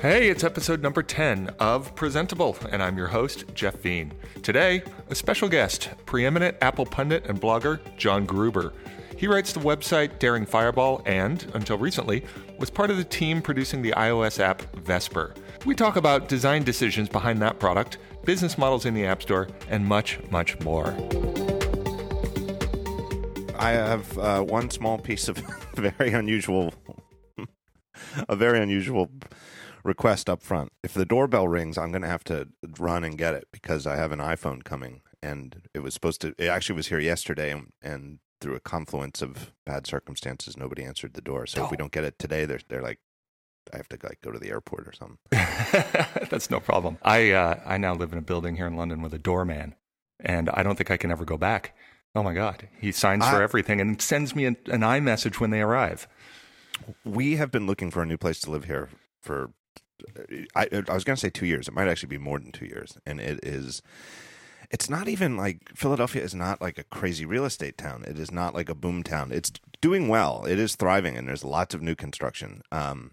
Hey, it's episode number 10 of Presentable, and I'm your host, Jeff Veen. Today, a special guest, preeminent Apple pundit and blogger John Gruber. He writes the website Daring Fireball and, until recently, was part of the team producing the iOS app Vesper. We talk about design decisions behind that product, business models in the App Store, and much, much more. I have uh, one small piece of very unusual, a very unusual request up front. If the doorbell rings, I'm going to have to run and get it because I have an iPhone coming, and it was supposed to. It actually was here yesterday, and, and through a confluence of bad circumstances, nobody answered the door. So if we don't get it today, they're they're like, I have to like go to the airport or something. That's no problem. I uh, I now live in a building here in London with a doorman, and I don't think I can ever go back. Oh my God, he signs for everything and sends me an, an iMessage when they arrive. we have been looking for a new place to live here for I, I was going to say two years. It might actually be more than two years, and it is. It's not even like Philadelphia is not like a crazy real estate town. It is not like a boom town. It's doing well. It is thriving, and there's lots of new construction. Um,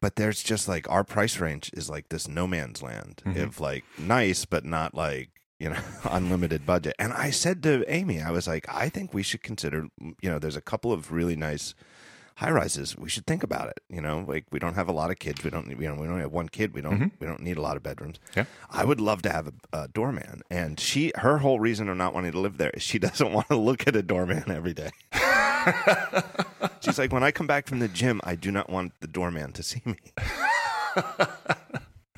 but there's just like our price range is like this no man's land of like nice, but not like you know unlimited budget. And I said to Amy, I was like, I think we should consider. You know, there's a couple of really nice high rises we should think about it you know like we don't have a lot of kids we don't you know we only have one kid we don't we don't need a lot of bedrooms Yeah. i would love to have a, a doorman and she her whole reason of not wanting to live there is she doesn't want to look at a doorman every day she's like when i come back from the gym i do not want the doorman to see me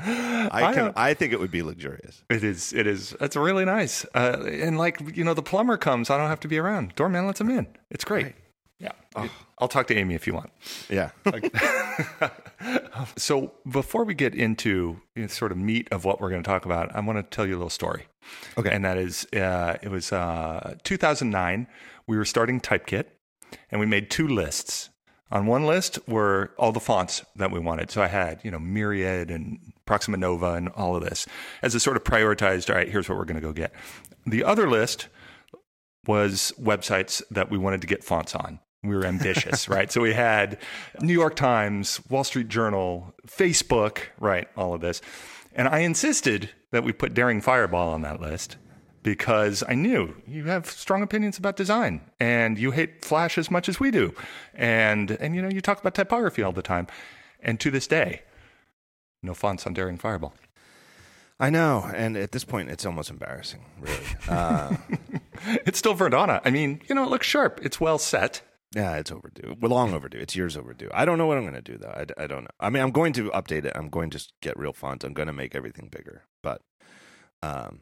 I can. I think it would be luxurious. It is. It is. That's really nice. Uh, and like you know, the plumber comes. I don't have to be around. Doorman lets him in. It's great. Yeah. I'll, I'll talk to Amy if you want. Yeah. So before we get into you know, sort of meat of what we're going to talk about, I want to tell you a little story. Okay. And that is, uh, it was uh, 2009. We were starting Typekit, and we made two lists. On one list were all the fonts that we wanted. So I had, you know, Myriad and Proxima Nova and all of this as a sort of prioritized. All right, here's what we're going to go get. The other list was websites that we wanted to get fonts on. We were ambitious, right? So we had New York Times, Wall Street Journal, Facebook, right? All of this. And I insisted that we put Daring Fireball on that list because I knew you have strong opinions about design and you hate Flash as much as we do. And and you know, you talk about typography all the time. And to this day, no fonts on Daring Fireball. I know, and at this point, it's almost embarrassing, really. Uh, It's still Verdana. I mean, you know, it looks sharp. It's well set. Yeah, it's overdue. We're long overdue. It's years overdue. I don't know what I'm going to do though. I, I don't know. I mean, I'm going to update it. I'm going to just get real fonts. I'm going to make everything bigger. But um,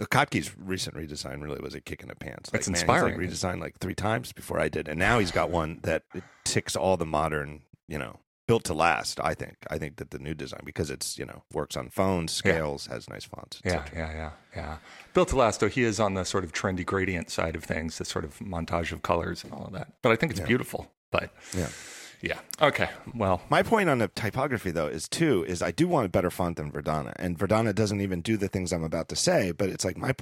Kottke's recent redesign really was a kick in the pants. Like, It's man, he's, inspiring. like redesigned like three times before I did, and now he's got one that ticks all the modern, you know, built to last. I think. I think that the new design because it's you know works on phones, scales, has nice fonts. Yeah, yeah, yeah, yeah. Built to last, though, he is on the sort of trendy gradient side of things, the sort of montage of colors and all of that. But I think it's beautiful. But Yeah. yeah, okay. Well, My point on the typography, though, is too is I do want a better font than Verdana, and Verdana doesn't even do the things I'm about to say. But it's like my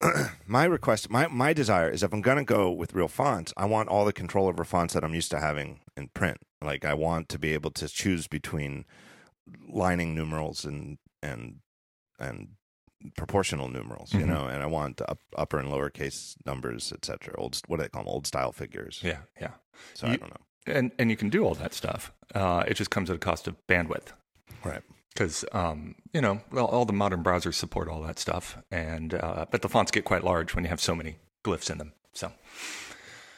my request, my my desire is if I'm going to go with real fonts, I want all the control over fonts that I'm used to having in print. Like I want to be able to choose between lining numerals and and and proportional numerals, you know, and I want up, upper and lowercase numbers, etc. Old, what do they call them? Old style figures. yeah, yeah. So I don't know. And and you can do all that stuff. Uh, it just comes at a cost of bandwidth. Right. Because um, you know, well, all the modern browsers support all that stuff, and uh, but the fonts get quite large when you have so many glyphs in them. So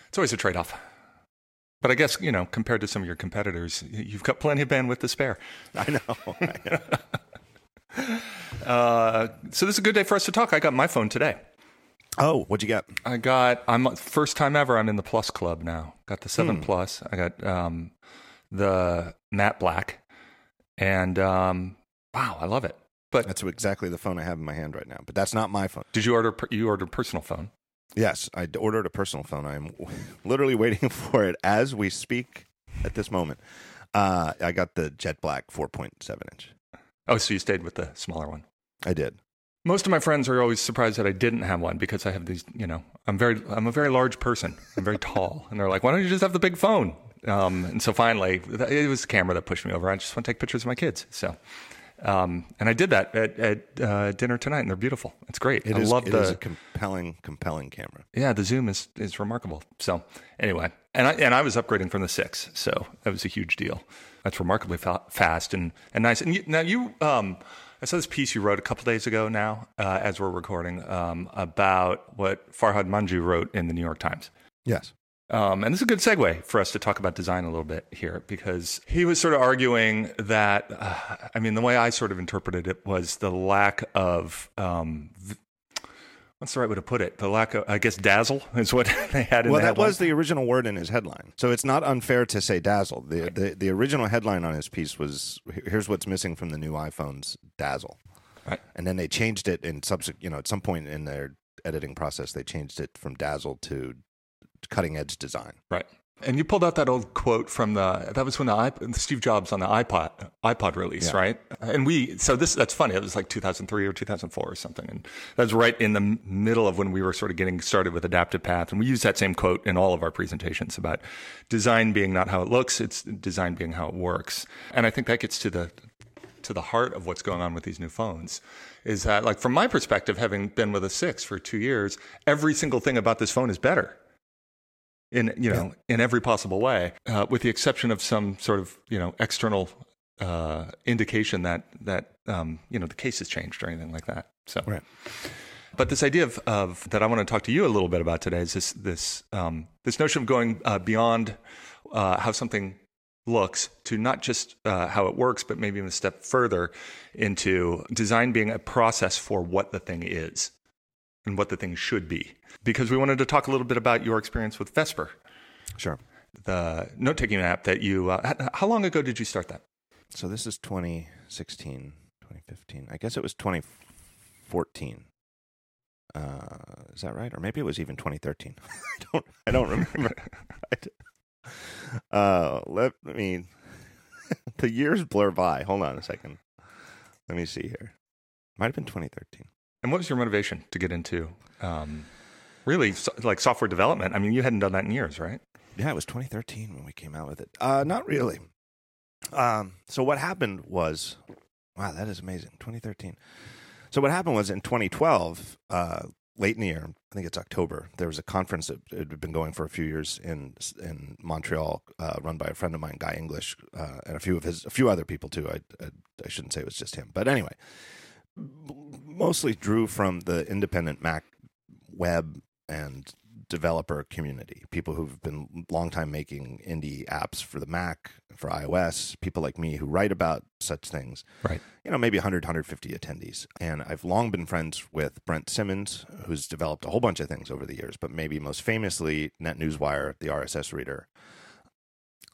it's always a trade-off. But I guess you know, compared to some of your competitors, you've got plenty of bandwidth to spare. I know. Uh, so this is a good day for us to talk. I got my phone today. oh, what'd you get? I got. I'm first time ever. I'm in the Plus Club now. Got the Hmm. Seven Plus. I got um, the matte black, and um, wow, I love it. But That's exactly the phone I have in my hand right now. But that's not my phone. did you order? You ordered personal phone? Yes, I ordered a personal phone. I'm literally waiting for it as we speak at this moment. Uh, I got the Jet Black 4.7 inch. Oh, so you stayed with the smaller one. I did. Most of my friends are always surprised that I didn't have one because I have these, you know, I'm very, I'm a very large person. I'm very tall, and they're like, "Why don't you just have the big phone?" Um, and so finally, it was the camera that pushed me over. I just want to take pictures of my kids. So, um, and I did that at, at uh, dinner tonight, and they're beautiful. It's great. It I is- love it the is a compelling, compelling camera. yeah. The zoom is is remarkable. So anyway, and I and I was upgrading from the six, so that was a huge deal. That's remarkably fa- fast and and nice. And you, now you, um, I saw this piece you wrote a couple days ago now, uh, as we're recording, um, about what Farhad Manjoo wrote in the New York Times. Yes. Um, and this is a good segue for us to talk about design a little bit here because he was sort of arguing that, uh, I mean, the way I sort of interpreted it was the lack of, um, v- what's the right way to put it? The lack of, I guess, dazzle is what they had in Well, the that was the original word in his headline. So it's not unfair to say dazzle. The, the the original headline on his piece was here's what's missing from the new iPhones, dazzle. Right. And then they changed it in subsequent, you know, at some point in their editing process, they changed it from dazzle to cutting edge design. Right. And you pulled out that old quote from the that was when the iP- Steve Jobs on the iPod iPod release, Yeah. right? And we so this that's funny. It was like 2003 or 2004 or something, and that was right in the middle of when we were sort of getting started with Adaptive Path. And we use that same quote in all of our presentations about design being not how it looks; it's design being how it works. And I think that gets to the to the heart of what's going on with these new phones is that like from my perspective having been with a 6 for 2 years every single thing about this phone is better in you know in every possible way uh, with the exception of some sort of you know external uh, indication that that um, you know the case has changed or anything like that. So Right. but this idea of, of that I want to talk to you a little bit about today is this this um, this notion of going uh, beyond uh, how something looks to not just uh, how it works, but maybe even a step further into design being a process for what the thing is and what the thing should be. Because we wanted to talk a little bit about your experience with Vesper, Sure. the note taking app that you. Uh, how long ago did you start that? So this is 2016, 2015. I guess it was 2014. Uh, is that right? Or maybe it was even 2013. I don't. I don't remember. Uh, let me. the years blur by. Hold on a second. Let me see here. Might have been 2013. And what was your motivation to get into um, really so, like software development? I mean, you hadn't done that in years, right? Yeah, it was 2013 when we came out with it. Uh, not really. Um, so what happened was, wow, that is amazing. 2013. So what happened was in 2012, uh, late in the year, I think it's October. There was a conference that had been going for a few years in in Montreal, uh, run by a friend of mine, Guy English, uh, and a few of his, a few other people too. I, I I shouldn't say it was just him, but anyway, mostly drew from the independent Mac web and developer community, people who've been long time making indie apps for the Mac, for iOS, people like me who write about such things. Right. You know, maybe 100, 150 attendees. And I've long been friends with Brent Simmons, who's developed a whole bunch of things over the years, but maybe most famously NetNewsWire, the RSS reader,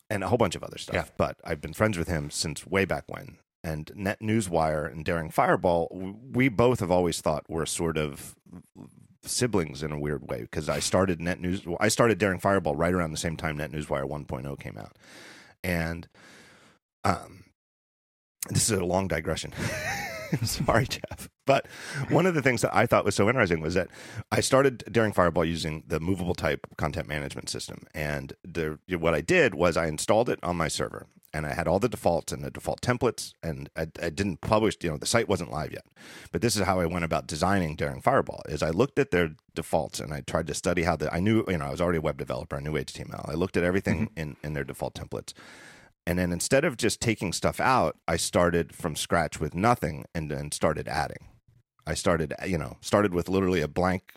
and a whole bunch of other stuff. Yeah. But I've been friends with him since way back when. And Net NetNewsWire and Daring Fireball, we both have always thought were sort of siblings in a weird way because I started Net News. I started Daring Fireball right around the same time NetNewsWire 1.0 came out, and um, this is a long digression. Sorry, Jeff. But one of the things that I thought was so interesting was that I started Daring Fireball using the movable type content management system, and the, what I did was I installed it on my server, and I had all the defaults and the default templates, and I, I didn't publish. You know, the site wasn't live yet, but this is how I went about designing Daring Fireball. Is I looked at their defaults and I tried to study how the I knew you know I was already a web developer. I knew HTML. I looked at everything mm-hmm. in in their default templates. And then instead of just taking stuff out, I started from scratch with nothing and then started adding. I started, you know, started with literally a blank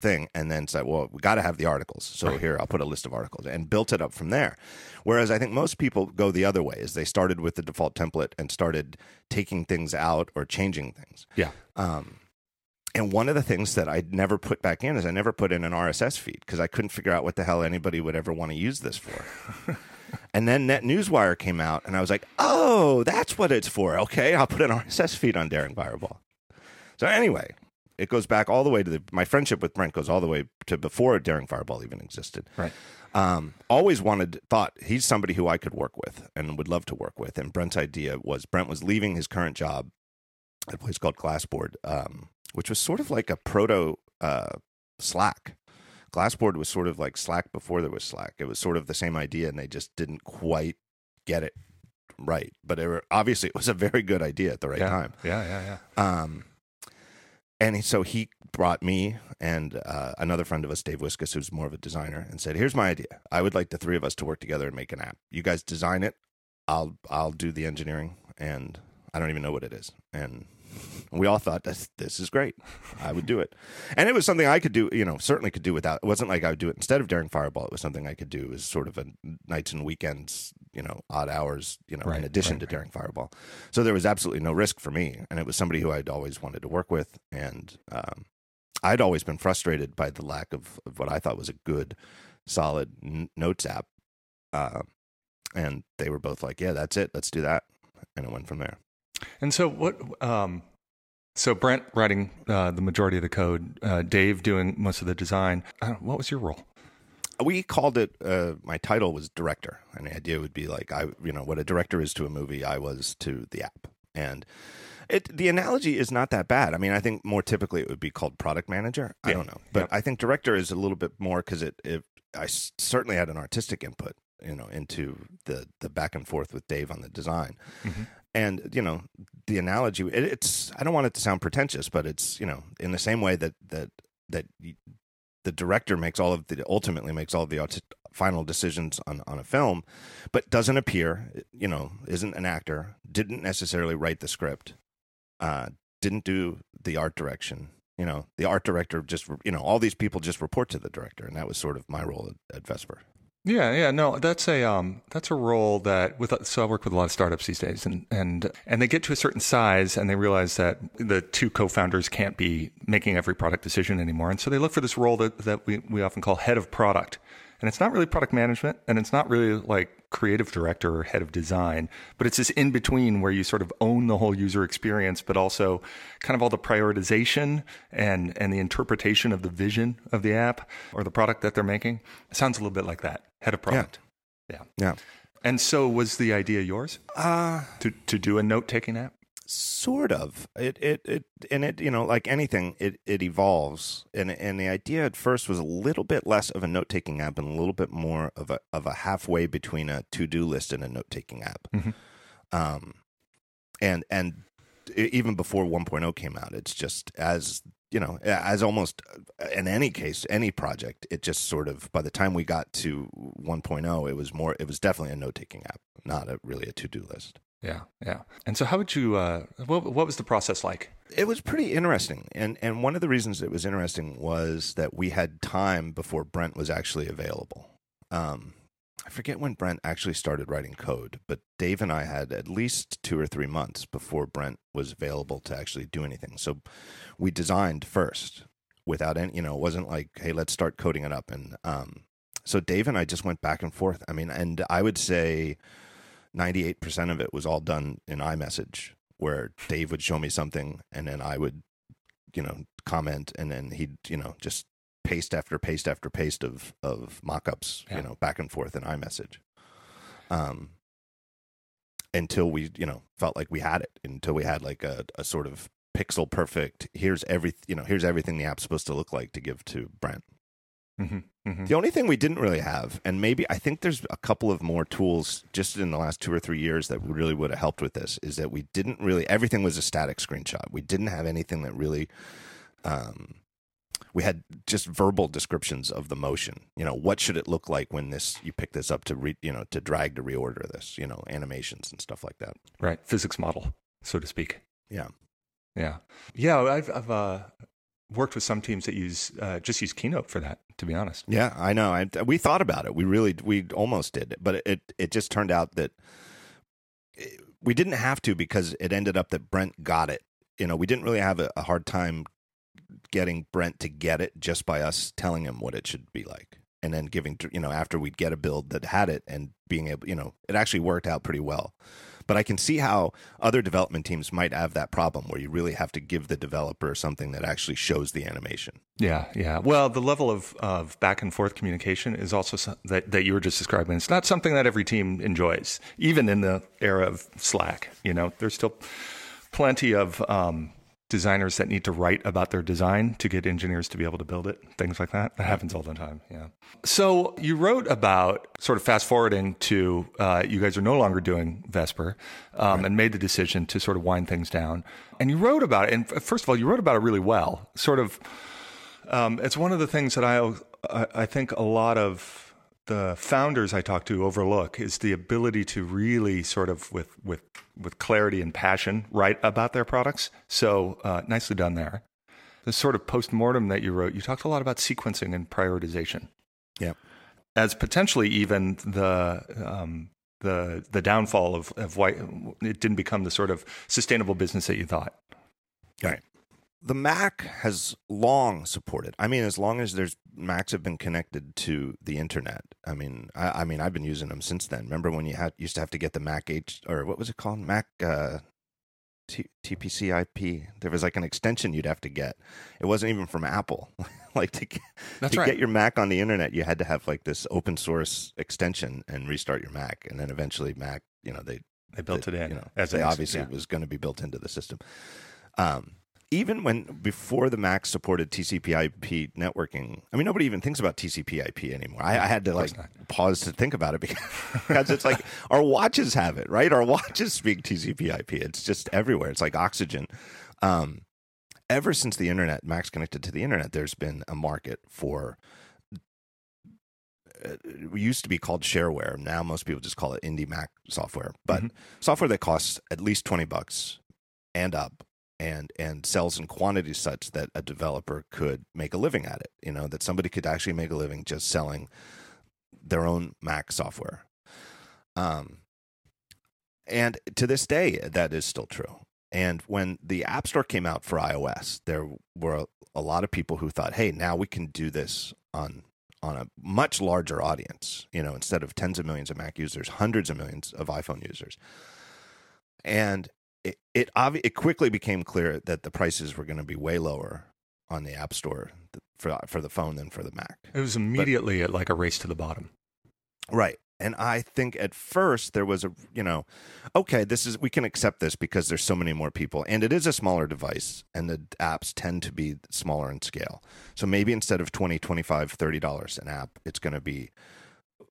thing and then said, well, we got to have the articles. So Right. here, I'll put a list of articles and built it up from there. Whereas I think most people go the other way is they started with the default template and started taking things out or changing things. Yeah. Um, and one of the things that I never put back in is I never put in an RSS feed because I couldn't figure out what the hell anybody would ever want to use this for. and then NetNewsWire came out, and I was like, "Oh, that's what it's for." Okay, I'll put an RSS feed on Daring Fireball. So anyway, it goes back all the way to the, my friendship with Brent goes all the way to before Daring Fireball even existed. Right. Um, always wanted, thought he's somebody who I could work with and would love to work with. And Brent's idea was Brent was leaving his current job at a place called Glassboard, um, which was sort of like a proto uh, Slack. Glassboard was sort of like Slack before there was Slack. It was sort of the same idea, and they just didn't quite get it right. But it were, obviously, it was a very good idea at the right yeah. time. Yeah, yeah, yeah. Um, and so he brought me and uh, another friend of us, Dave Wiskus, who's more of a designer, and said, "Here's my idea. I would like the three of us to work together and make an app. You guys design it. I'll I'll do the engineering, and I don't even know what it is." And we all thought this this is great. I would do it, and it was something I could do. You know, certainly could do without. It wasn't like I would do it instead of Daring Fireball. It was something I could do as sort of a nights and weekends. You know, odd hours. You know, Right, in addition right, to. Daring Fireball. So there was absolutely no risk for me, and it was somebody who I'd always wanted to work with, and um, I'd always been frustrated by the lack of, of what I thought was a good, solid n- notes app. Uh, and they were both like, "Yeah, that's it. Let's do that," and it went from there. And so what? Um, so Brent writing uh, the majority of the code, uh, Dave doing most of the design. What was your role? we called it uh, my title was director and the idea would be like i you know what a director is to a movie i was to the app and it the analogy is not that bad i mean i think more typically it would be called product manager i don't know but Yep. i think director is a little bit more because it, I certainly had an artistic input you know into the the back and forth with dave on the design Mhm. And you know the analogy it, it's i don't want it to sound pretentious but it's you know in the same way that that that the director makes all of the ultimately makes all of the final decisions on on a film but doesn't appear you know isn't an actor didn't necessarily write the script uh didn't do the art direction you know the art director just you know all these people just report to the director and that was sort of my role at, at vesper Yeah, yeah, no, that's a um, that's a role that with so I work with a lot of startups these days, and and and they get to a certain size and they realize that the two co-founders can't be making every product decision anymore, and so they look for this role that that we we often call head of product, and it's not really product management, and it's not really like creative director or head of design, but it's this in between where you sort of own the whole user experience, but also kind of all the prioritization and and the interpretation of the vision of the app or the product that they're making. It sounds a little bit like that, head of product. Yeah. yeah And so was the idea yours uh to to do a note taking app? Sort of. It it it and it you know like anything it it evolves. And and the idea at first was a little bit less of a note-taking app and a little bit more of a of a halfway between a to-do list and a note-taking app. Mhm. um and and even before 1.0 came out it's just as you know as almost uh, in any case any project it just sort of by the time we got to 1.0 it was more it was definitely a note-taking app not a really a to-do list Yeah, yeah. And so how would you uh what what was the process like? it was pretty interesting and and one of the reasons it was interesting was that we had time before brent was actually available um i forget when brent actually started writing code but dave and i had at least two or three months before brent was available to actually do anything so we designed first without any you know it wasn't like hey let's start coding it up and um so dave and i just went back and forth i mean and i would say 98% of it was all done in iMessage, where Dave would show me something and then I would, you know, comment and then he'd, you know, just paste after paste after paste of, of mock ups, Yeah. you know, back and forth in iMessage. Um, until we, you know, felt like we had it, until we had like a, a sort of pixel perfect, here's every, you know, here's everything the app's supposed to look like to give to Brent. Mm-hmm. Mm-hmm. The only thing we didn't really have, and maybe I think there's a couple of more tools just in the last two or three years that really would have helped with this, is that we didn't really, everything was a static screenshot. We didn't have anything that really, um, we had just verbal descriptions of the motion. You know, what should it look like when this, you pick this up to re, you know, to drag to reorder this, you know, animations and stuff like that. Right. Physics model, so to speak. Yeah. Yeah. Yeah, I've I've uh worked with some teams that use uh, just use Keynote for that, to be honest. Yeah, I know. I, we thought about it. We really, we almost did but it it just turned out that it- we didn't have to because it ended up that Brent got it. You know, we didn't really have a, a hard time getting Brent to get it just by us telling him what it should be like, and then giving you know after we'd get a build that had it and being able, you know, it actually worked out pretty well. But I can see how other development teams might have that problem where you really have to give the developer something that actually shows the animation. Yeah, yeah. Well, the level of, of back and forth communication is also so- that, that you were just describing. It's not something that every team enjoys, even in the era of Slack. You know, there's still plenty of um, designers that need to write about their design to get engineers to be able to build it, things like that. That happens all the time. Yeah. So you wrote about sort of fast forwarding to uh, you guys are no longer doing Vesper um, right. and made the decision to sort of wind things down. And you wrote about it. And first of all, you wrote about it really well. Sort of, um, it's one of the things that I, I think a lot of the founders I talk to overlook is the ability to really sort of with with with clarity and passion write about their products. So uh, nicely done there. The sort of post mortem that you wrote, you talked a lot about sequencing and prioritization. Yeah, as potentially even the um, the the downfall of of why it didn't become the sort of sustainable business that you thought. Right the Mac has long supported. I mean, as long as there's Macs have been connected to the internet. I mean, I, I, mean, I've been using them since then. Remember when you had used to have to get the Mac H or what was it called? Mac uh, T- TPC-IP. There was like an extension you'd have to get. It wasn't even from Apple. like to get, That's to right. get your Mac on the internet, you had to have like this open source extension and restart your Mac, and then eventually Mac, you know, they they built they, it in. You know, as they it obviously yeah. was going to be built into the system. Um, even when before the Mac supported TCP/IP networking, I mean nobody even thinks about TCP/IP anymore. I, I had to like pause to think about it because, because it's like our watches have it, right? Our watches speak TCP/IP. It's just everywhere. It's like oxygen. Um, ever since the internet, Mac's connected to the internet, there's been a market for. Uh, it used to be called shareware. Now most people just call it indie Mac software, but mm-hmm. software that costs at least twenty bucks and up and and sells in quantities such that a developer could make a living at it. You know that somebody could actually make a living just selling their own Mac software. Um, and to this day, that is still true. And when the App Store came out for iOS, there were a lot of people who thought, "Hey, now we can do this on on a much larger audience. You know, instead of tens of millions of Mac users, hundreds of millions of iPhone users." And it it, obvi- it quickly became clear that the prices were going to be way lower on the App Store for for the phone than for the Mac. It was immediately but, like a race to the bottom. Right. And I think at first there was a, you know, okay, this is, we can accept this because there's so many more people. And it is a smaller device and the apps tend to be smaller in scale. So maybe instead of 20, 25, $30 an app, it's going to be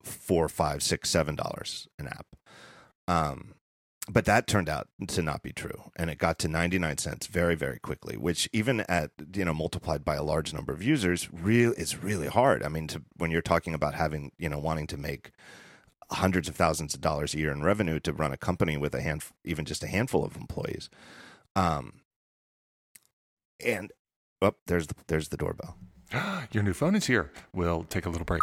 four, five, six, seven dollars an app. Um, but that turned out to not be true and it got to 99 cents very very quickly which even at you know multiplied by a large number of users real is really hard. I mean to, when you're talking about having you know wanting to make hundreds of thousands of dollars a year in revenue to run a company with a hand even just a handful of employees um and oh there's the there's the doorbell. Your new phone is here. We'll take a little break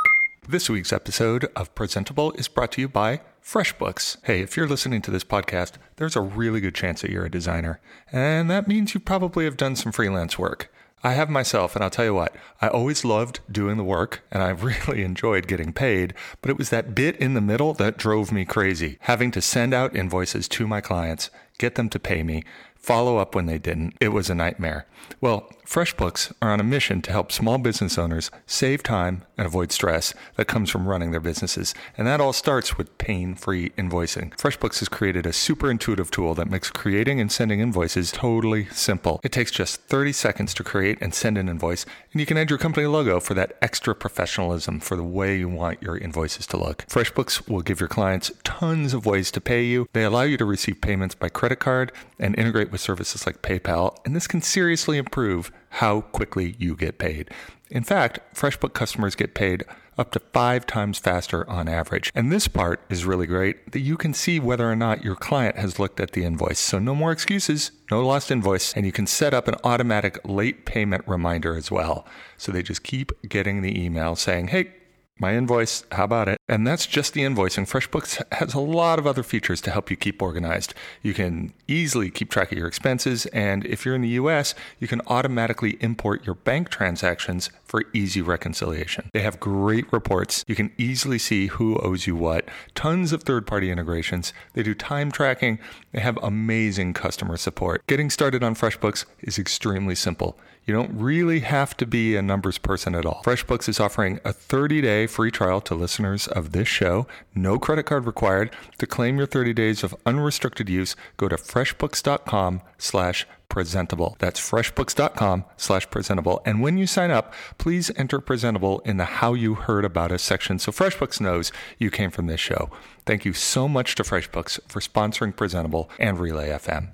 this week's episode of Presentable is brought to you by FreshBooks. Hey, if you're listening to this podcast, there's a really good chance that you're a designer, and that means you probably have done some freelance work. I have myself, and I'll tell you what, I always loved doing the work, and I really enjoyed getting paid, but it was that bit in the middle that drove me crazy. Having to send out invoices to my clients, get them to pay me, follow up when they didn't. It was a nightmare. Well, FreshBooks are on a mission to help small business owners save time and avoid stress that comes from running their businesses. And that all starts with pain free invoicing. FreshBooks has created a super intuitive tool that makes creating and sending invoices totally simple. It takes just 30 seconds to create and send an invoice, and you can add your company logo for that extra professionalism for the way you want your invoices to look. FreshBooks will give your clients tons of ways to pay you. They allow you to receive payments by credit card and integrate with services like PayPal, and this can seriously improve how quickly you get paid. In fact, FreshBook customers get paid up to five times faster on average. And this part is really great that you can see whether or not your client has looked at the invoice. So no more excuses, no lost invoice, and you can set up an automatic late payment reminder as well. So they just keep getting the email saying, hey, my invoice, how about it? And that's just the invoicing. FreshBooks has a lot of other features to help you keep organized. You can easily keep track of your expenses, and if you're in the US, you can automatically import your bank transactions for easy reconciliation. They have great reports. You can easily see who owes you what, tons of third party integrations. They do time tracking. They have amazing customer support. Getting started on FreshBooks is extremely simple. You don't really have to be a numbers person at all. FreshBooks is offering a 30-day free trial to listeners of this show. No credit card required. To claim your 30 days of unrestricted use, go to freshbooks.com slash presentable. That's freshbooks.com slash presentable. And when you sign up, please enter presentable in the how you heard about us section so FreshBooks knows you came from this show. Thank you so much to FreshBooks for sponsoring Presentable and Relay FM.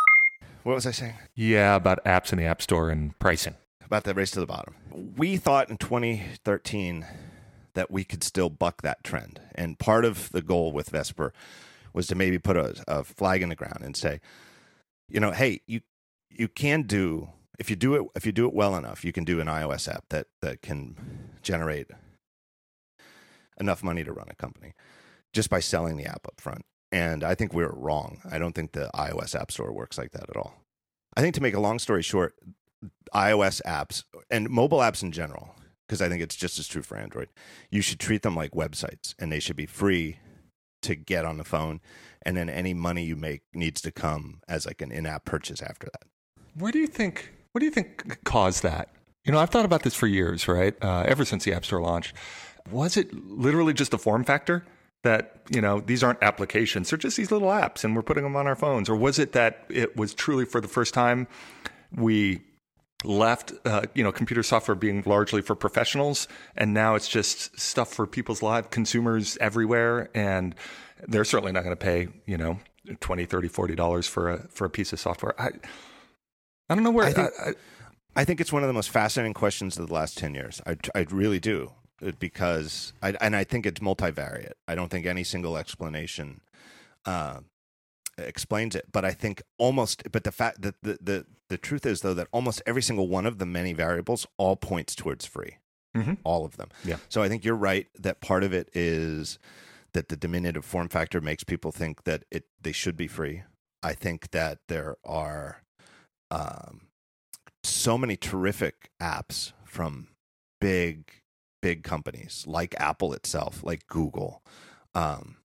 What was I saying? Yeah, about apps in the App Store and pricing. About the race to the bottom. We thought in 2013 that we could still buck that trend. And part of the goal with Vesper was to maybe put a, a flag in the ground and say, you know, hey, you you can do if you do it if you do it well enough, you can do an iOS app that that can generate enough money to run a company just by selling the app up front. And I think we were wrong. I don't think the iOS App Store works like that at all. I think to make a long story short, iOS apps and mobile apps in general, because I think it's just as true for Android, you should treat them like websites and they should be free to get on the phone. And then any money you make needs to come as like an in app purchase after that. Where do you think? What do you think caused that? You know, I've thought about this for years, right? Uh, ever since the App Store launched, was it literally just a form factor that you know these aren't applications; they're just these little apps, and we're putting them on our phones, or was it that it was truly for the first time we left uh, you know computer software being largely for professionals and now it's just stuff for people's lives consumers everywhere and they're certainly not going to pay you know 20 30 40 dollars for a for a piece of software i i don't know where I think, I, I, I think it's one of the most fascinating questions of the last 10 years. I, I really do. Because, I, and I think it's multivariate. I don't think any single explanation uh, explains it. But I think almost, but the fact that the, the, the truth is, though, that almost every single one of the many variables all points towards free. Mhm. All of them. Yeah. So I think you're right that part of it is that the diminutive form factor makes people think that it they should be free. I think that there are um, so many terrific apps from big big companies like Apple itself, like Google. Um,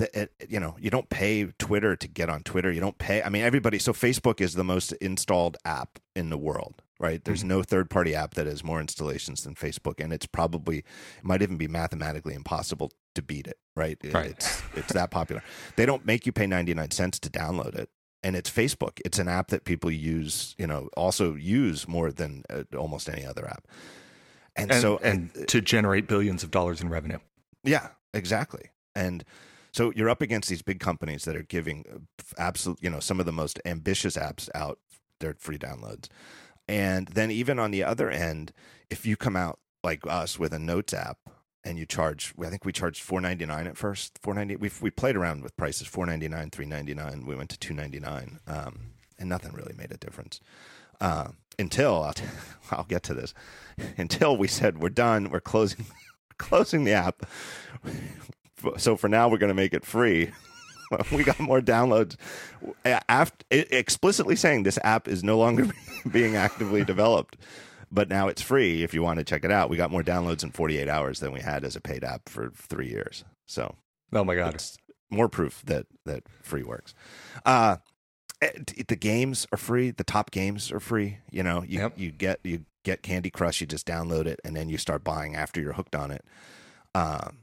it, you know, you don't pay Twitter to get on Twitter. You don't pay. I mean, everybody. So Facebook is the most installed app in the world, right? There's no third party app that has more installations than Facebook, and it's probably it might even be mathematically impossible to beat it, right? It- Right. It's it's that popular. They don't make you pay 99 cents to download it. And it's Facebook. It's an app that people use, you know, also use more than uh, almost any other app. And, and, so, and to generate billions of dollars in revenue yeah, exactly. And so you're up against these big companies that are giving absolute, you know, some of the most ambitious apps out their free downloads. And then even on the other end, if you come out like us with a notes app and you charge, I think we charged four ninety nine at first. Four ninety. We we played around with prices four ninety nine, three ninety nine. We went to two ninety nine, um, and nothing really made a difference. Uh, until I'll, I'll get to this. Until we said we're done, we're closing closing the app. So for now, we're going to make it free. we got more downloads. After explicitly saying this app is no longer being actively developed, but now it's free if you want to check it out. We got more downloads in 48 hours than we had as a paid app for three years. So oh my god it's more proof that that free works. Uh, the games are free. The top games are free. You know, you Yep. you get you get Candy Crush. You just download it and then you start buying after you're hooked on it. Um,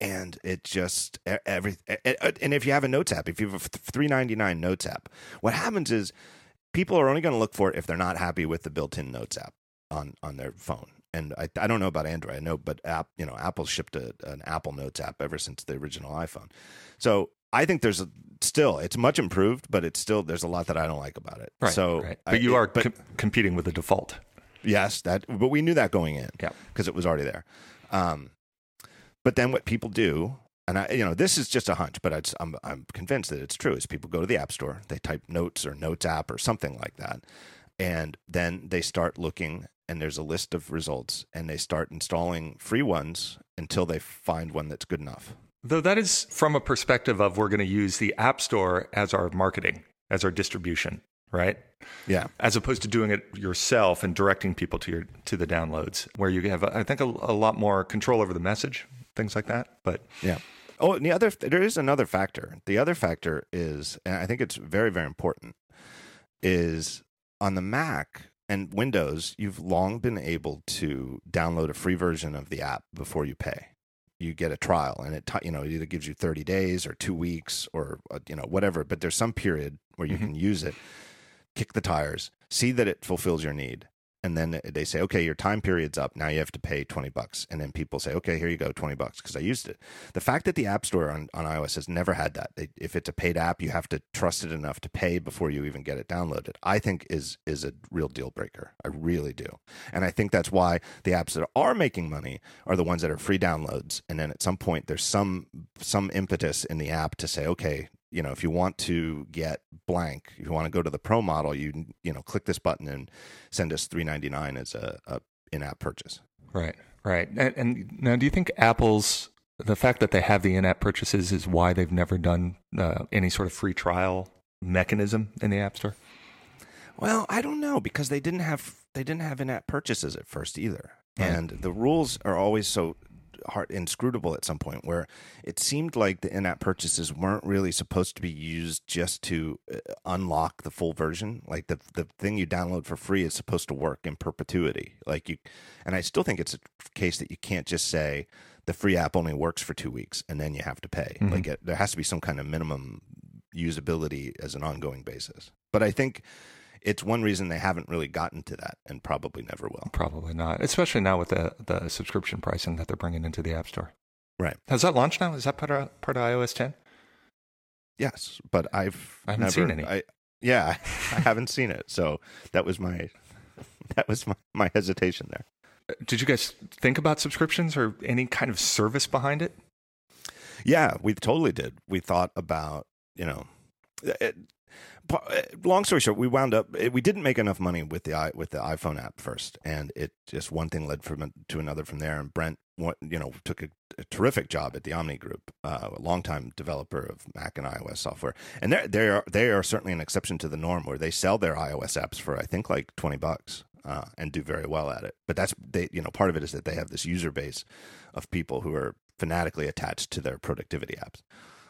and it just e- every e- and if you have a notes app, if you have a three ninety nine notes app, what happens is people are only going to look for it if they're not happy with the built in notes app on on their phone. And I, I don't know about Android. I know, but app you know Apple shipped a, an Apple Notes app ever since the original iPhone. So I think there's a, still it's much improved, but it's still there's a lot that I don't like about it. right So, right. I- but you it- are but com- competing with the default yes, that but we knew that going in Yeah. because it was already there. Um, but then what people do, and I you know this is just a hunch, but it's, I'm I'm convinced that it's true. Is people go to the App Store, they type Notes or Notes app or something like that, and then they start looking and there's a list of results and they start installing free ones until they find one that's good enough. Though that is from a perspective of we're going to use the App Store as our marketing, as our distribution, right? Yeah. As opposed to doing it yourself and directing people to your to the downloads, where you have, I think, a, a lot more control over the message, things like that. But Yeah. Oh, and the other there is another factor. The other factor is, and I think it's very very important, is on the Mac and Windows. You've long been able to download a free version of the app before you pay. You get a trial, and it you know it either gives you thirty days or two weeks or uh, you know whatever. But there's some period where you Mhm. can use it kick the tires, see that it fulfills your need, and then they say, okay, your time period's up. Now you have to pay 20 bucks. And then people say, okay, here you go, 20 bucks because I used it. The fact that the App Store on, on iOS has never had that, they, if it's a paid app, you have to trust it enough to pay before you even get it downloaded. I think is is a real deal breaker. I really do. And I think that's why the apps that are making money are the ones that are free downloads. And then at some point, there's some some impetus in the app to say, okay, you know, if you want to get blank, if you want to go to the pro model, you you know, click this button and send us three ninety nine as a, a in app purchase. Right, right. And, and, now, do you think Apple's the fact that they have the in app purchases is why they've never done uh, any sort of free trial mechanism in the App Store? Well, I don't know because they didn't have they didn't have in app purchases at first either. Right. And the rules are always so hard inscrutable at some point where it seemed like the in-app purchases weren't really supposed to be used just to uh, unlock the full version. Like the the thing you download for free is supposed to work in perpetuity. Like you and I still think it's a case that you can't just say the free app only works for 2 weeks and then you have to pay. Mm-hmm. like it, there has to be some kind of minimum usability as an ongoing basis. But I think it's one reason they haven't really gotten to that and probably never will. Probably not, especially now with the, the subscription pricing that they're bringing into the App Store. Right. Has that launched now? Is that part of, part of iOS 10? Yes, but I've I haven't never, seen any. I, yeah, I haven't seen it. So that was my that was my, my hesitation there. Did you guys think about subscriptions or any kind of service behind it? Yeah, we totally did. We thought about, you know, it, long story short, we wound up we didn't make enough money with the with the iPhone app first, and it just one thing led from to another from there. And Brent, you know, took a, a terrific job at the Omni Group, uh, a longtime developer of Mac and iOS software, and they they are they are certainly an exception to the norm where they sell their iOS apps for I think like twenty bucks. Uh, and do very well at it, but that's they. You know, part of it is that they have this user base of people who are fanatically attached to their productivity apps.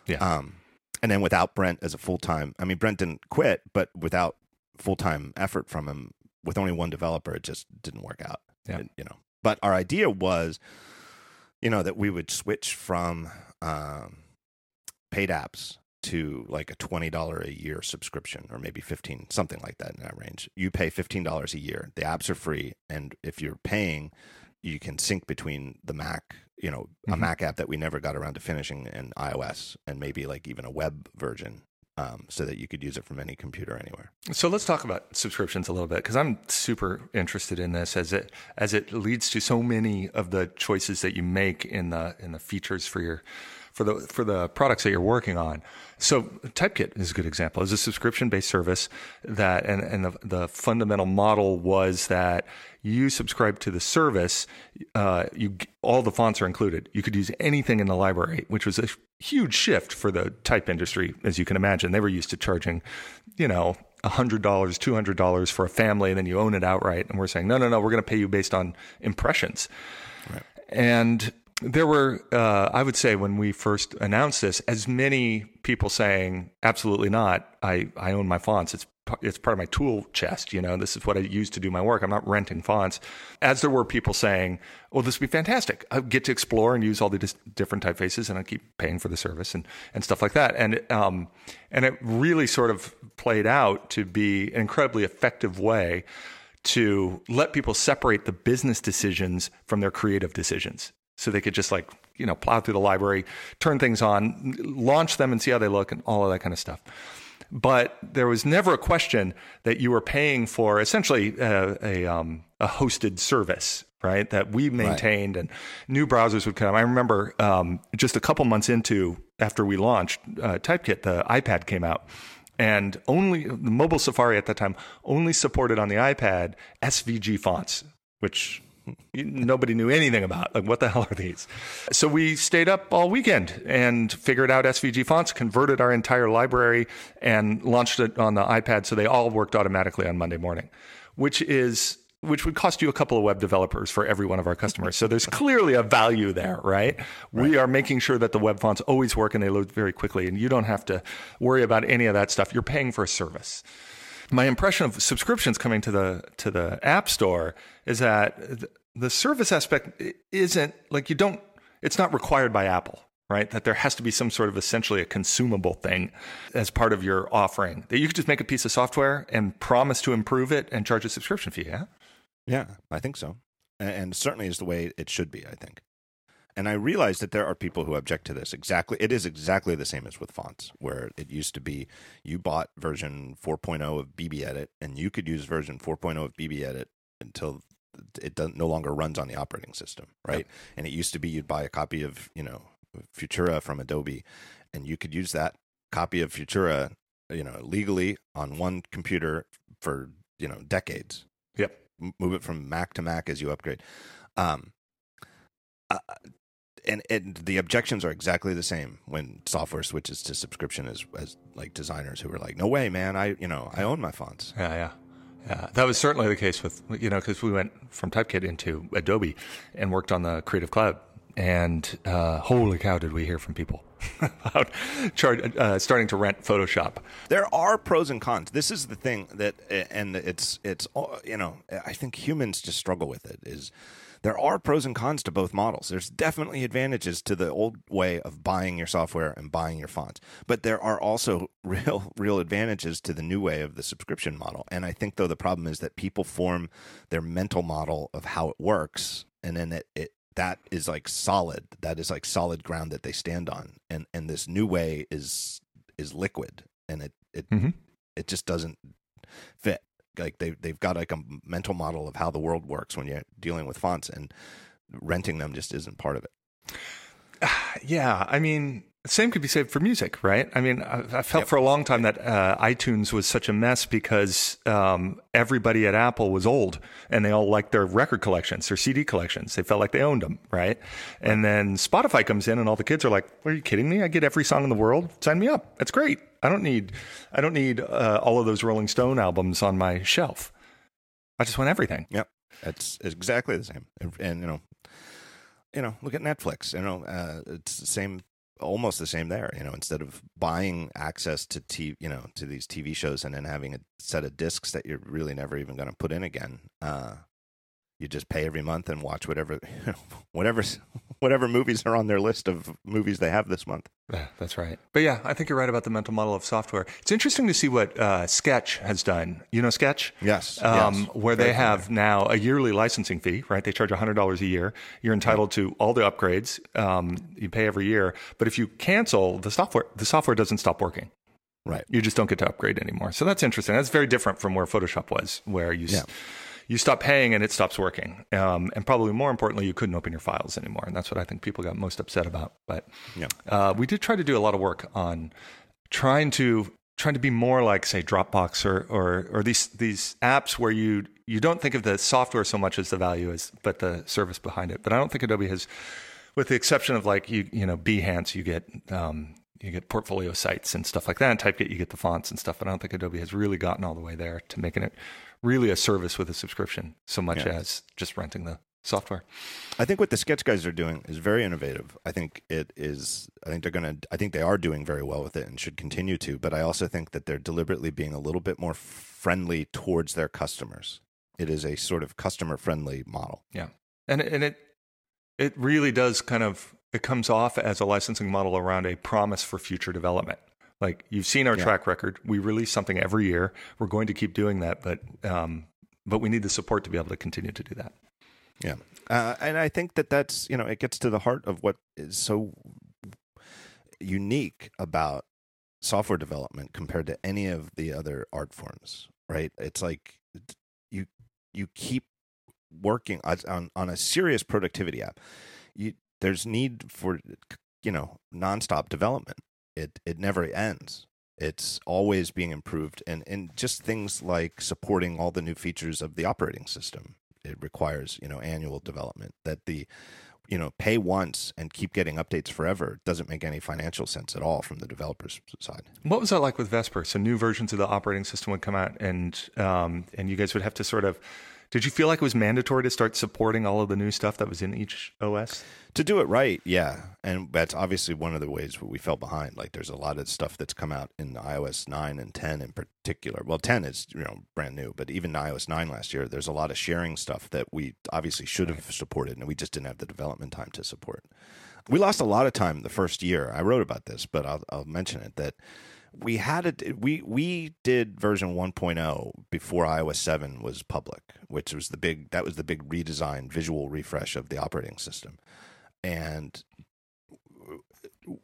Yeah. Um, and then without Brent as a full time, I mean, Brent didn't quit, but without full time effort from him, with only one developer, it just didn't work out. Yeah. It, you know, but our idea was, you know, that we would switch from um, paid apps to like a twenty dollar a year subscription, or maybe fifteen, something like that in that range. You pay fifteen dollars a year. The apps are free, and if you're paying, you can sync between the Mac you know a mm-hmm. Mac app that we never got around to finishing and iOS, and maybe like even a web version, um, so that you could use it from any computer anywhere. So let's talk about subscriptions a little bit because I'm super interested in this as it as it leads to so many of the choices that you make in the in the features for your for the for the products that you're working on. So Typekit is a good example. It's a subscription based service that and, and the, the fundamental model was that you subscribe to the service, uh, you all the fonts are included. You could use anything in the library, which was a huge shift for the type industry, as you can imagine. They were used to charging, you know, $100, $200 for a family, and then you own it outright. And we're saying, no, no, no, we're going to pay you based on impressions. Right. And there were, uh, I would say, when we first announced this, as many people saying, "Absolutely not! I, I own my fonts. It's it's part of my tool chest. You know, this is what I use to do my work. I'm not renting fonts." As there were people saying, "Well, this would be fantastic. I get to explore and use all the dis- different typefaces, and I keep paying for the service and and stuff like that." And um, and it really sort of played out to be an incredibly effective way to let people separate the business decisions from their creative decisions so they could just like you know plow through the library turn things on launch them and see how they look and all of that kind of stuff but there was never a question that you were paying for essentially a, a, um, a hosted service right that we maintained right. and new browsers would come i remember um, just a couple months into after we launched uh, typekit the ipad came out and only the mobile safari at that time only supported on the ipad svg fonts which nobody knew anything about. Like, what the hell are these? So we stayed up all weekend and figured out SVG fonts, converted our entire library, and launched it on the iPad. So they all worked automatically on Monday morning, which is which would cost you a couple of web developers for every one of our customers. So there's clearly a value there, right? right? We are making sure that the web fonts always work and they load very quickly, and you don't have to worry about any of that stuff. You're paying for a service my impression of subscriptions coming to the to the app store is that the service aspect isn't like you don't it's not required by apple right? That there has to be some sort of essentially a consumable thing as part of your offering. That you could just make a piece of software and promise to improve it and charge a subscription fee, yeah? Yeah, I think so. And certainly is the way it should be, I think. And I realize that there are people who object to this. Exactly, it is exactly the same as with fonts, where it used to be you bought version 4.0 of BBEdit, and you could use version 4.0 of BBEdit until it no longer runs on the operating system, right? Yep. And it used to be you'd buy a copy of you know Futura from Adobe, and you could use that copy of Futura, you know, legally on one computer for you know decades. Yep. Move it from Mac to Mac as you upgrade. Um, uh, and and the objections are exactly the same when software switches to subscription as as like designers who are like, no way, man, I you know I own my fonts. Yeah, yeah. Yeah, that was certainly the case with you know because we went from Typekit into Adobe and worked on the Creative Cloud, and uh, holy cow, did we hear from people about uh, starting to rent Photoshop? There are pros and cons. This is the thing that, and it's it's you know I think humans just struggle with it is there are pros and cons to both models. There's definitely advantages to the old way of buying your software and buying your fonts, but there are also real real advantages to the new way of the subscription model. And I think though the problem is that people form their mental model of how it works, and then it, it that is like solid. That is like solid ground that they stand on, and and this new way is is liquid, and it it mm-hmm. it just doesn't fit like they they've got like a mental model of how the world works when you're dealing with fonts, and renting them just isn't part of it. Yeah, I mean, same could be said for music, right? I mean, I, I felt yep. for a long time that uh, iTunes was such a mess because um, everybody at Apple was old and they all liked their record collections, their CD collections. They felt like they owned them, right? And then Spotify comes in and all the kids are like, "Are you kidding me? I get every song in the world. Sign me up. That's great." I don't need I don't need uh, all of those Rolling Stone albums on my shelf. I just want everything. Yep, it's, it's exactly the same. And, and, you know, you know, look at Netflix. You know, uh, it's the same, almost the same there. You know, instead of buying access to TV, you know, to these TV shows and then having a set of discs that you're really never even going to put in again, uh, you just pay every month and watch whatever, whatever whatever movies are on their list of movies they have this month. Yeah, that's right. But yeah, I think you're right about the mental model of software. It's interesting to see what uh, Sketch has done. You know Sketch? Yes. Um, yes. Where Very they have now a yearly licensing fee, right? They charge $100 a year. You're entitled to all the upgrades. Um, you pay every year. But if you cancel, the software, the software doesn't stop working. Right. You just don't get to upgrade anymore. So that's interesting. That's very different from where Photoshop was, where you. Yeah. S- you stop paying and it stops working. Um, and probably more importantly, you couldn't open your files anymore. And that's what I think people got most upset about. But yeah. uh, we did try to do a lot of work on trying to trying to be more like say Dropbox or or, or these these apps where you you don't think of the software so much as the value as but the service behind it. But I don't think Adobe has, with the exception of like you you know Behance, you get um, you get portfolio sites and stuff like that. And Typekit, you get the fonts and stuff. But I don't think Adobe has really gotten all the way there to making it really a service with a subscription so much yeah. as just renting the software. I think what the sketch guys are doing is very innovative. I think it is I think they're going to I think they are doing very well with it and should continue to, but I also think that they're deliberately being a little bit more friendly towards their customers. It is a sort of customer friendly model. Yeah. And and it it really does kind of it comes off as a licensing model around a promise for future development. Like you've seen our yeah. track record. We release something every year. We're going to keep doing that, but um, but we need the support to be able to continue to do that. Yeah, uh, and I think that that's you know it gets to the heart of what is so unique about software development compared to any of the other art forms. Right? It's like you you keep working on on a serious productivity app. You there's need for you know nonstop development it it never ends. It's always being improved and and just things like supporting all the new features of the operating system it requires you know annual development that the you know pay once and keep getting updates forever doesn't make any financial sense at all from the developers side. What was that like with vesper? So new versions of the operating system would come out and um, and you guys would have to sort of did you feel like it was mandatory to start supporting all of the new stuff that was in each OS? To do it right, yeah. And that's obviously one of the ways we fell behind. Like there's a lot of stuff that's come out in iOS 9 and 10 in particular. Well, 10 is, you know, brand new, but even iOS 9 last year, there's a lot of sharing stuff that we obviously should have supported and we just didn't have the development time to support. we lost a lot of time the first year. I wrote about this, but I'll, I'll mention it that we had it. We we did version 1.0 before iOS 7 was public, which was the big that was the big redesign, visual refresh of the operating system, and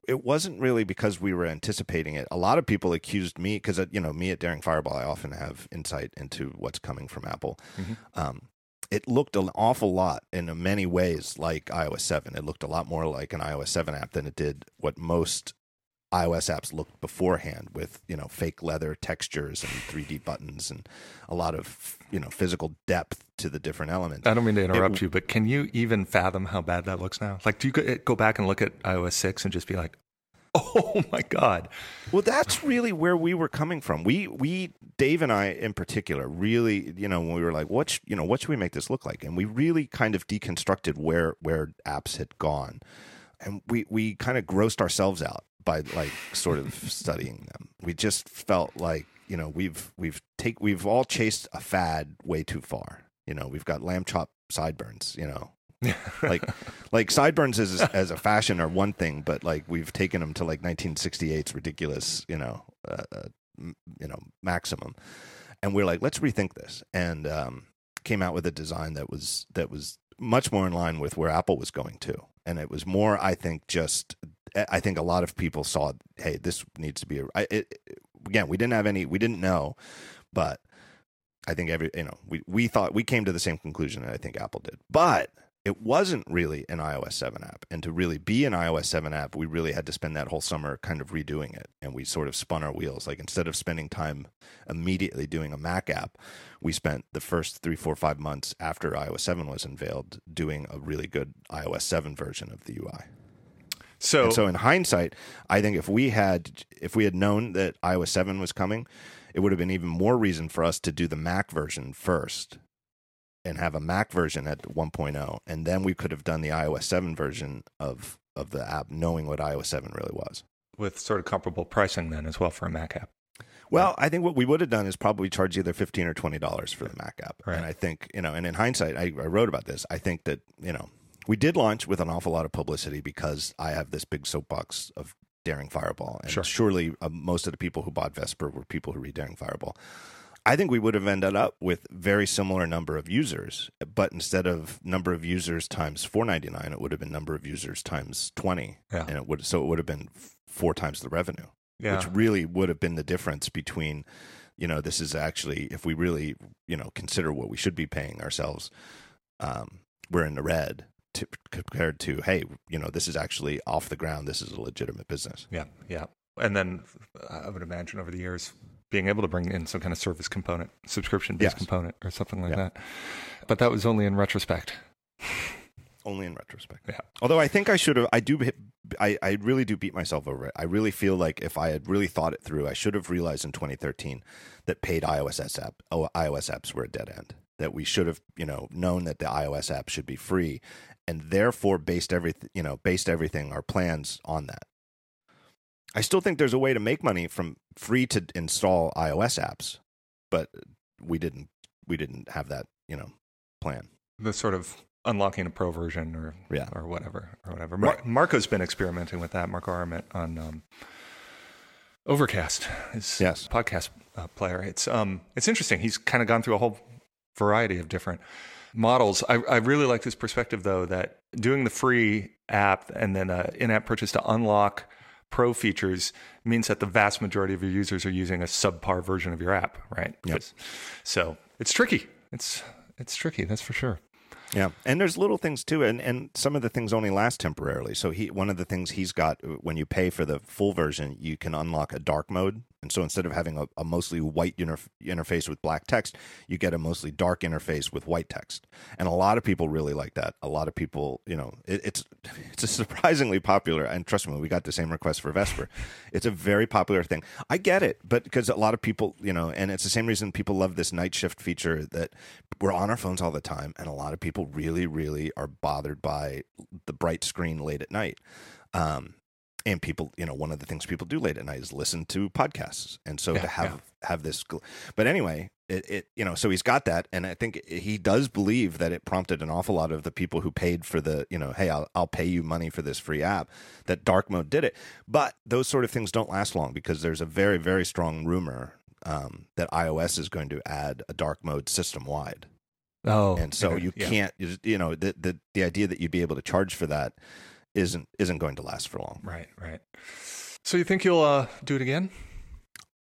it wasn't really because we were anticipating it. A lot of people accused me because you know me at Daring Fireball, I often have insight into what's coming from Apple. Mm-hmm. Um, it looked an awful lot in many ways like iOS 7. It looked a lot more like an iOS 7 app than it did what most iOS apps looked beforehand with, you know, fake leather textures and 3D buttons and a lot of, you know, physical depth to the different elements. I don't mean to interrupt it, you, but can you even fathom how bad that looks now? Like, do you go eh, back and look at iOS 6 and just be like, Oh my God. Well, that's really where we were coming from. We we Dave and I in particular really, you know, when we were like, what sh- you know, what should we make this look like? And we really kind of deconstructed where where apps had gone. And we we kind of grossed ourselves out by like sort of studying them. We just felt like, you know, we've we've take we've all chased a fad way too far. You know, we've got lamb chop sideburns, you know, like like sideburns as as a fashion are one thing, but like we've taken them to like 1968's ridiculous, you know, uh, uh, you know, maximum, and we're like, let's rethink this, and um, came out with a design that was that was much more in line with where Apple was going to, and it was more, I think, just Eh, I think a lot of people saw, hey, this needs to be a. I, it, again, we didn't have any, we didn't know, but I think every you know we we thought we came to the same conclusion that I think Apple did, but it wasn't really an iOS 7 app. And to really be an iOS 7 app, we really had to spend that whole summer kind of redoing it. And we sort of spun our wheels. Like instead of spending time immediately doing a Mac app, we spent the first three, four, five months after iOS 7 was unveiled doing a really good iOS 7 version of the UI. So, and so in hindsight, I think if we had if we had known that iOS 7 was coming, it would have been even more reason for us to do the Mac version first and have a Mac version at 1.0, and then we could have done the iOS 7 version of of the app, knowing what iOS 7 really was. With sort of comparable pricing then as well for a Mac app. Well, I think what we would have done is probably charge either fifteen or twenty dollars for the Mac app. Right. And I think you know, and in hindsight, I, I wrote about this. I think that you know we did launch with an awful lot of publicity because I have this big soapbox of Daring Fireball, and sure. surely uh, most of the people who bought Vesper were people who read Daring Fireball. I think we would have ended up with very similar number of users, but instead of number of users times 499, it would have been number of users times 20. Yeah. And it would so it would have been four times the revenue. Yeah. Which really would have been the difference between you know, this is actually if we really, you know, consider what we should be paying ourselves, um, we're in the red to, compared to hey, you know, this is actually off the ground. This is a legitimate business. Yeah, yeah. And then I would imagine over the years, being able to bring in some kind of service component, subscription based yes. component, or something like yeah. that. But that was only in retrospect. Only in retrospect. Yeah. Although I think I should have, I do, I, I really do beat myself over it. I really feel like if I had really thought it through, I should have realized in 2013 that paid iOS app, oh, iOS apps were a dead end. That we should have, you know, known that the iOS app should be free, and therefore based everything, you know, based everything our plans on that. I still think there's a way to make money from free to install iOS apps, but we didn't we didn't have that you know plan. The sort of unlocking a pro version or yeah. or whatever or whatever. Right. Marco's been experimenting with that. Marco Arment on um, Overcast, his yes. podcast uh, player. It's um it's interesting. He's kind of gone through a whole variety of different models. I, I really like this perspective though that doing the free app and then an in-app purchase to unlock pro features means that the vast majority of your users are using a subpar version of your app, right? Yep. So it's tricky. It's it's tricky, that's for sure. Yeah, and there's little things too, and and some of the things only last temporarily. So he one of the things he's got uh, when you pay for the full version, you can unlock a dark mode, and so instead of having a, a mostly white interf- interface with black text, you get a mostly dark interface with white text. And a lot of people really like that. A lot of people, you know, it, it's it's a surprisingly popular. And trust me, we got the same request for Vesper. It's a very popular thing. I get it, but because a lot of people, you know, and it's the same reason people love this night shift feature that we're on our phones all the time, and a lot of people really, really are bothered by the bright screen late at night. Um, and people you know one of the things people do late at night is listen to podcasts. And so yeah, to have yeah. have this but anyway it, it you know so he's got that. And i think he does believe that it prompted an awful lot of the people who paid for the you know hey i'll, I'll pay you money for this free app that dark mode did it. But those sort of things don't last long because there's a very very strong rumor um, that ios is going to add a dark mode system wide Oh, and so you yeah. can't you you know the, the the idea that you'd be able to charge for that isn't isn't going to last for long Right, right. So you think you'll uh, do it again?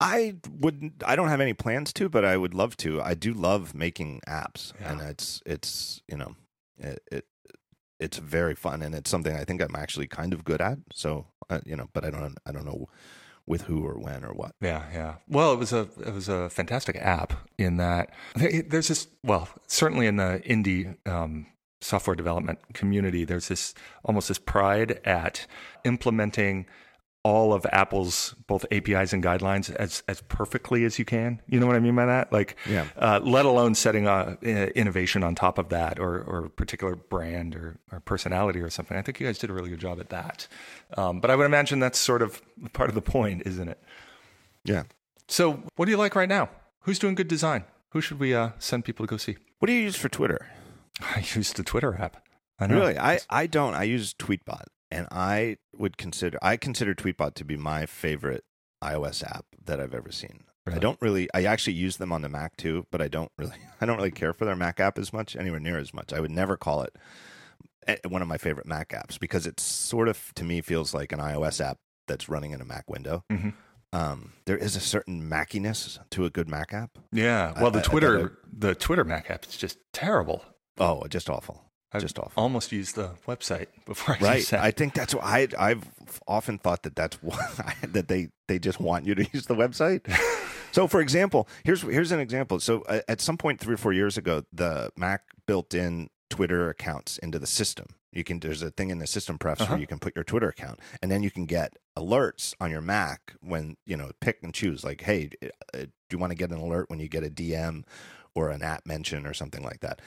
I wouldn't. I don't have any plans to, but I would love to. I do love making apps, Yeah. and it's it's you know it, it it's very fun, and it's something I think I'm actually kind of good at. So uh, you know, but I don't I don't know with who or when or what. Yeah, yeah. Well, it was a it was a fantastic app in that there's this. Well, certainly in the indie um, software development community, there's this almost this pride at implementing all of Apple's both APIs and guidelines as as perfectly as you can. You know what I mean by that? Like, Yeah. uh, let alone setting a, uh, innovation on top of that, or or a particular brand or, or personality or something. I think you guys did a really good job at that. Um, but I would imagine that's sort of part of the point, isn't it? Yeah. So, what do you like right now? Who's doing good design? Who should we uh, send people to go see? What do you use for Twitter? I use the Twitter app. I know. Really, I I don't. I use Tweetbot, and I would consider I consider Tweetbot to be my favorite iOS app that I've ever seen. I don't really. I actually use them on the Mac too, but I don't really. I don't really care for their Mac app as much, anywhere near as much. I would never call it eh, one of my favorite Mac apps because it sort of to me feels like an iOS app that's running in a Mac window. Mhm. Um, there is a certain Mackiness to a good Mac app. Yeah. Well, the I- I Twitter gotta- the Twitter Mac app is just terrible. Oh, just awful. I Just awful. Almost used the website before I right i think that's what i i've often thought that that's why that they they just want you to use the website so for example here's here's an example so uh, at some point 3 or 4 years ago the mac built in twitter accounts into the system you can there's a thing in the system prefs Uh-huh. where you can put your twitter account and then you can get alerts on your mac when you know pick and choose like hey uh, do you want to get an alert when you get a dm or an app mention or something like that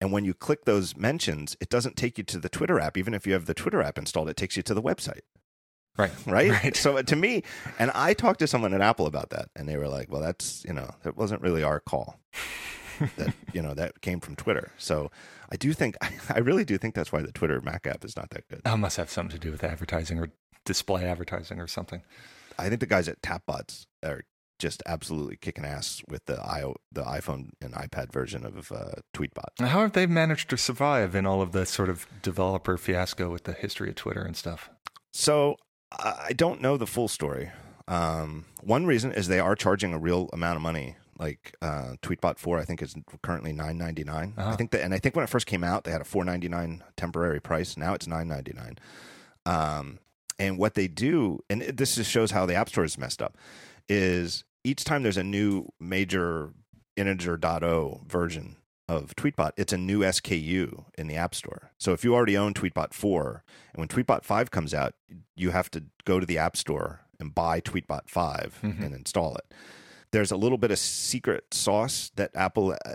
and when you click those mentions, it doesn't take you to the Twitter app. Even if you have the Twitter app installed, it takes you to the website, right. right? Right. So uh, to me, and I talked to someone at Apple about that, and they were like, "Well, that's you know, that wasn't really our call. that you know, that came from Twitter." So I do think, I really do think that's why the Twitter Mac app is not that good. That must have something to do with advertising or display advertising or something. I think the guys at Tapbots are just absolutely kicking ass with the i the iPhone and iPad version of uh, Tweetbot. How have they managed to survive in all of the sort of developer fiasco with the history of Twitter and stuff? So I don't know the full story. Um, one reason is they are charging a real amount of money. Like uh, Tweetbot Four, I think is currently nine ninety nine. Uh-huh. I think that, and I think when it first came out, they had a four ninety nine temporary price. Now it's nine ninety nine. Um, and what they do, and this just shows how the App Store is messed up, is each time there's a new major integer.o version of Tweetbot, it's a new SKU in the App Store. So if you already own Tweetbot 4, and when Tweetbot 5 comes out, you have to go to the App Store and buy Tweetbot 5 Mhm. and install it. There's a little bit of secret sauce that Apple uh,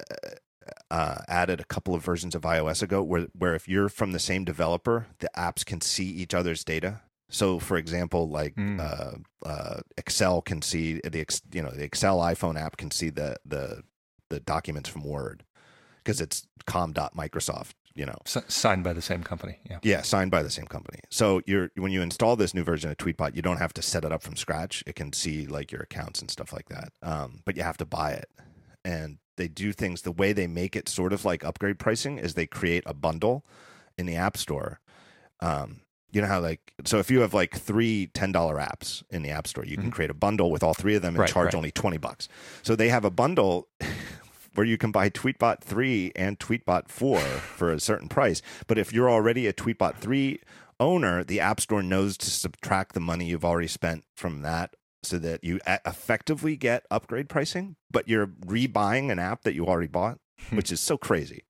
uh, added a couple of versions of iOS ago, where where if you're from the same developer, the apps can see each other's data. So, for example, like Mm. uh, uh, Excel can see the you know the Excel iPhone app can see the the the documents from Word because it's com.microsoft, you know. S- signed by the same company. Yeah. Yeah, signed by the same company. So you're when you install this new version of Tweetbot, you don't have to set it up from scratch. It can see like your accounts and stuff like that. Um, but you have to buy it. And they do things the way they make it sort of like upgrade pricing is they create a bundle in the App Store. Um, you know how like so if you have like three $10 apps in the App Store, you can create a bundle with all three of them and Right, charge right. only 20 bucks. So they have a bundle where you can buy Tweetbot 3 and Tweetbot 4 for a certain price. But if you're already a Tweetbot 3 owner, the App Store knows to subtract the money you've already spent from that so that you effectively get upgrade pricing, but you're rebuying an app that you already bought, Hmm. which is so crazy.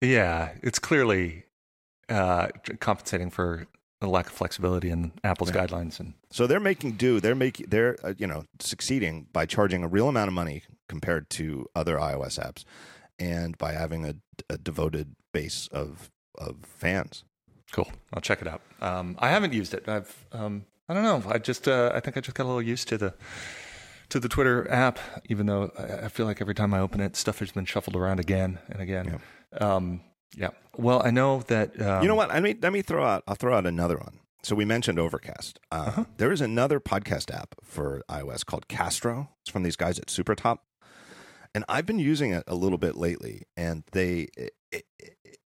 Yeah. It's clearly uh, compensating for the lack of flexibility in Apple's Yeah. guidelines. And So they're making do. They're making they're uh, you know succeeding by charging a real amount of money compared to other iOS apps, and by having a, a devoted base of of fans. cool. I'll check it out. Um, I haven't used it. I've, um, I don't know. I just, uh, I think I just got a little used to the to the Twitter app, even though I I feel like every time I open it, stuff has been shuffled around again and again. Um, yeah. Well, I know that. Um, You know what? I mean, let me throw out. I'll throw out another one. So we mentioned Overcast. Uh, Uh-huh. there is another podcast app for iOS called Castro. It's from these guys at Supertop, and I've been using it a little bit lately. And they, it, it,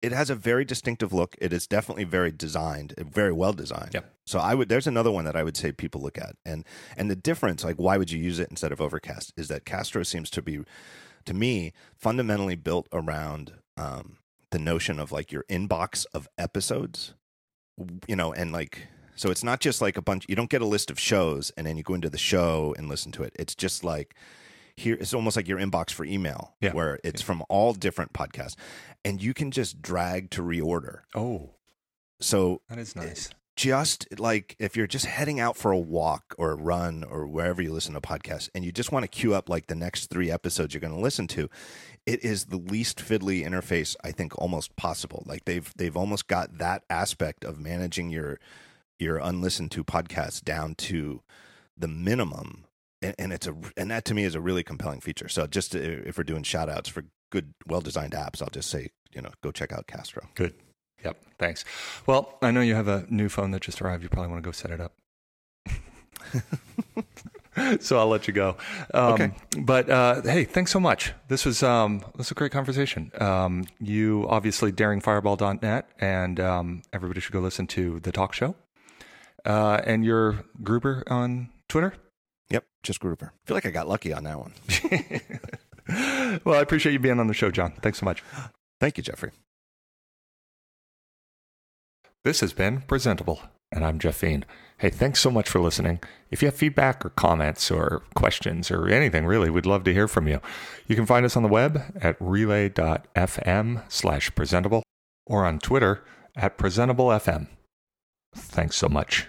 it has a very distinctive look. It is definitely very designed, very well designed. Yep. So I would. There's another one that I would say people look at, and and the difference, like why would you use it instead of Overcast, is that Castro seems to be, to me, fundamentally built around. Um, the notion of like your inbox of episodes you know and like so it's not just like a bunch you don't get a list of shows and then you go into the show and listen to it it's just like here it's almost like your inbox for email Yeah. where it's from all different podcasts and you can just drag to reorder Oh, so that is nice. Just like if you're just heading out for a walk or a run or wherever you listen to podcasts and you just want to queue up like the next three episodes you're going to listen to it is the least fiddly interface i think almost possible. Like they've they've almost got that aspect of managing your your unlistened to podcasts down to the minimum and, and it's a and that to me is a really compelling feature. So just to, if we're doing shout outs for good well designed apps i'll just say you know go check out castro. Good. Yep. Thanks. Well, I know you have a new phone that just arrived. You probably want to go set it up. so I'll let you go. Um, Okay. But uh, hey, thanks so much. This was um, this was a great conversation. Um, you obviously daringfireball.net, and um, everybody should go listen to the talk show. Uh, and you're Gruber on Twitter. yep just gruber i feel like i got lucky on that one well, I appreciate you being on the show, John. Thanks so much. thank you jeffrey This has been Presentable, and I'm Jeff. Hey, thanks so much for listening. If you have feedback or comments or questions or anything, really, we'd love to hear from you. You can find us on the web at relay.fm slash presentable or on Twitter at presentablefm. Thanks so much.